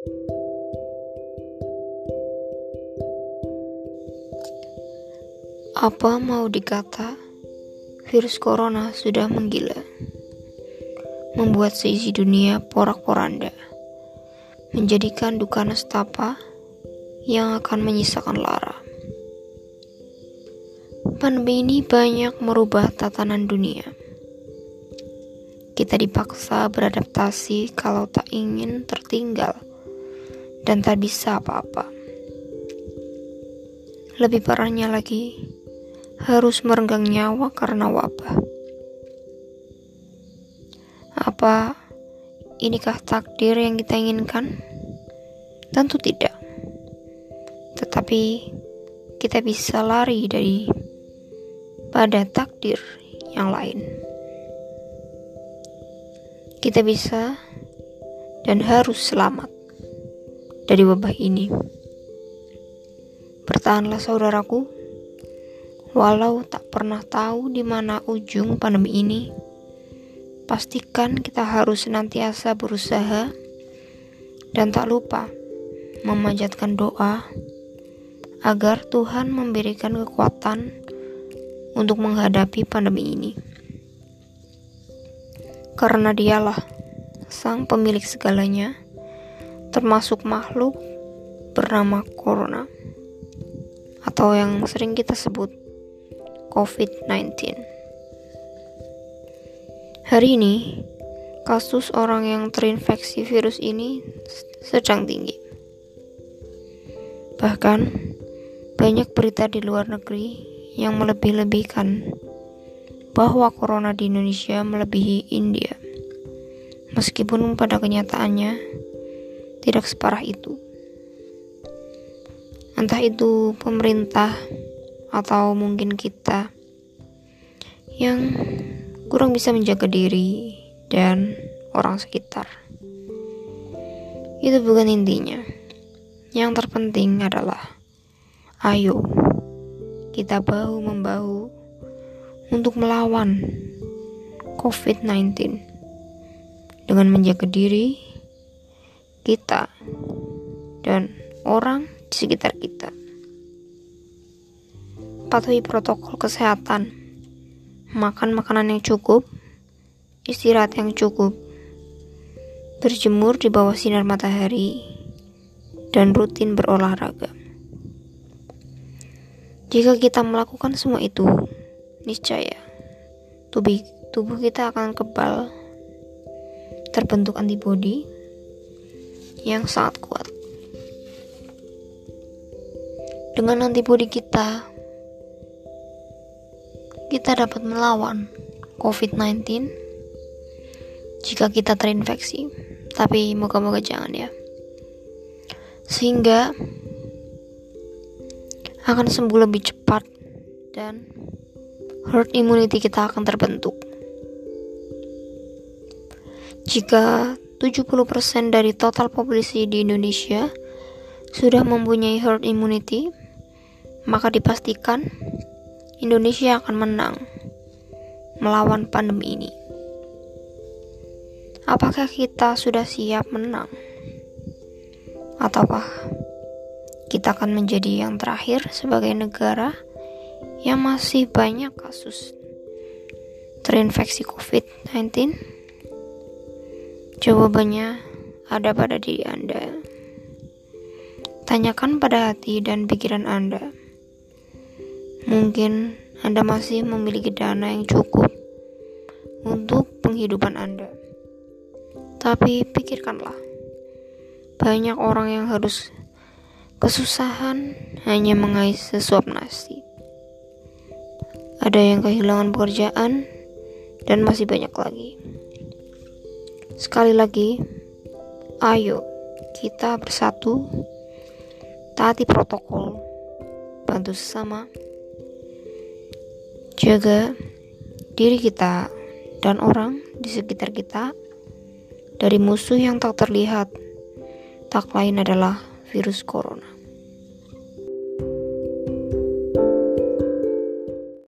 Apa mau dikata, virus corona sudah menggila, membuat seisi dunia porak-poranda, menjadikan duka nestapa yang akan menyisakan lara. Pandemi ini banyak merubah tatanan dunia. Kita dipaksa beradaptasi kalau tak ingin tertinggal dan tak bisa apa-apa. Lebih parahnya lagi, harus merenggang nyawa karena wabah. Apa inikah takdir yang kita inginkan? Tentu tidak. Tetapi kita bisa lari dari pada takdir yang lain. Kita bisa dan harus selamat dari wabah ini. Bertahanlah saudaraku Walau tak pernah tahu di mana ujung pandemi ini, pastikan kita harus senantiasa berusaha dan tak lupa memanjatkan doa agar Tuhan memberikan kekuatan untuk menghadapi pandemi ini. Karena dialah sang pemilik segalanya, termasuk makhluk bernama Corona, atau yang sering kita sebut COVID-19. Hari ini, kasus orang yang terinfeksi virus ini sedang tinggi. Bahkan, banyak berita di luar negeri yang melebih-lebihkan bahwa corona di Indonesia melebihi India. Meskipun pada kenyataannya tidak separah itu. Entah itu pemerintah atau mungkin kita yang kurang bisa menjaga diri dan orang sekitar. Itu bukan intinya. Yang terpenting adalah ayo kita bahu membahu untuk melawan COVID-19 dengan menjaga diri kita dan orang di sekitar kita. Patuhi protokol kesehatan, makan makanan yang cukup, istirahat yang cukup, berjemur di bawah sinar matahari, dan rutin berolahraga. Jika kita melakukan semua itu, niscaya tubuh, tubuh kita akan kebal, terbentuk antibodi yang sangat kuat. Dengan antibodi kita, kita dapat melawan COVID-19 jika kita terinfeksi. Tapi moga-moga jangan ya. Sehingga akan sembuh lebih cepat dan herd immunity kita akan terbentuk. Jika 70% dari total populasi di Indonesia sudah mempunyai herd immunity, maka dipastikan Indonesia akan menang melawan pandemi ini. Apakah kita sudah siap menang? Ataukah kita akan menjadi yang terakhir sebagai negara yang masih banyak kasus terinfeksi COVID-19? Jawabannya ada pada diri Anda. Tanyakan pada hati dan pikiran Anda Mungkin Anda masih memiliki dana yang cukup untuk penghidupan Anda. Tapi pikirkanlah, banyak orang yang harus kesusahan hanya mengais sesuap nasi. Ada yang kehilangan pekerjaan dan masih banyak lagi. Sekali lagi, ayo kita bersatu, taati protokol, bantu sesama Jaga diri kita dan orang di sekitar kita dari musuh yang tak terlihat, tak lain adalah virus corona.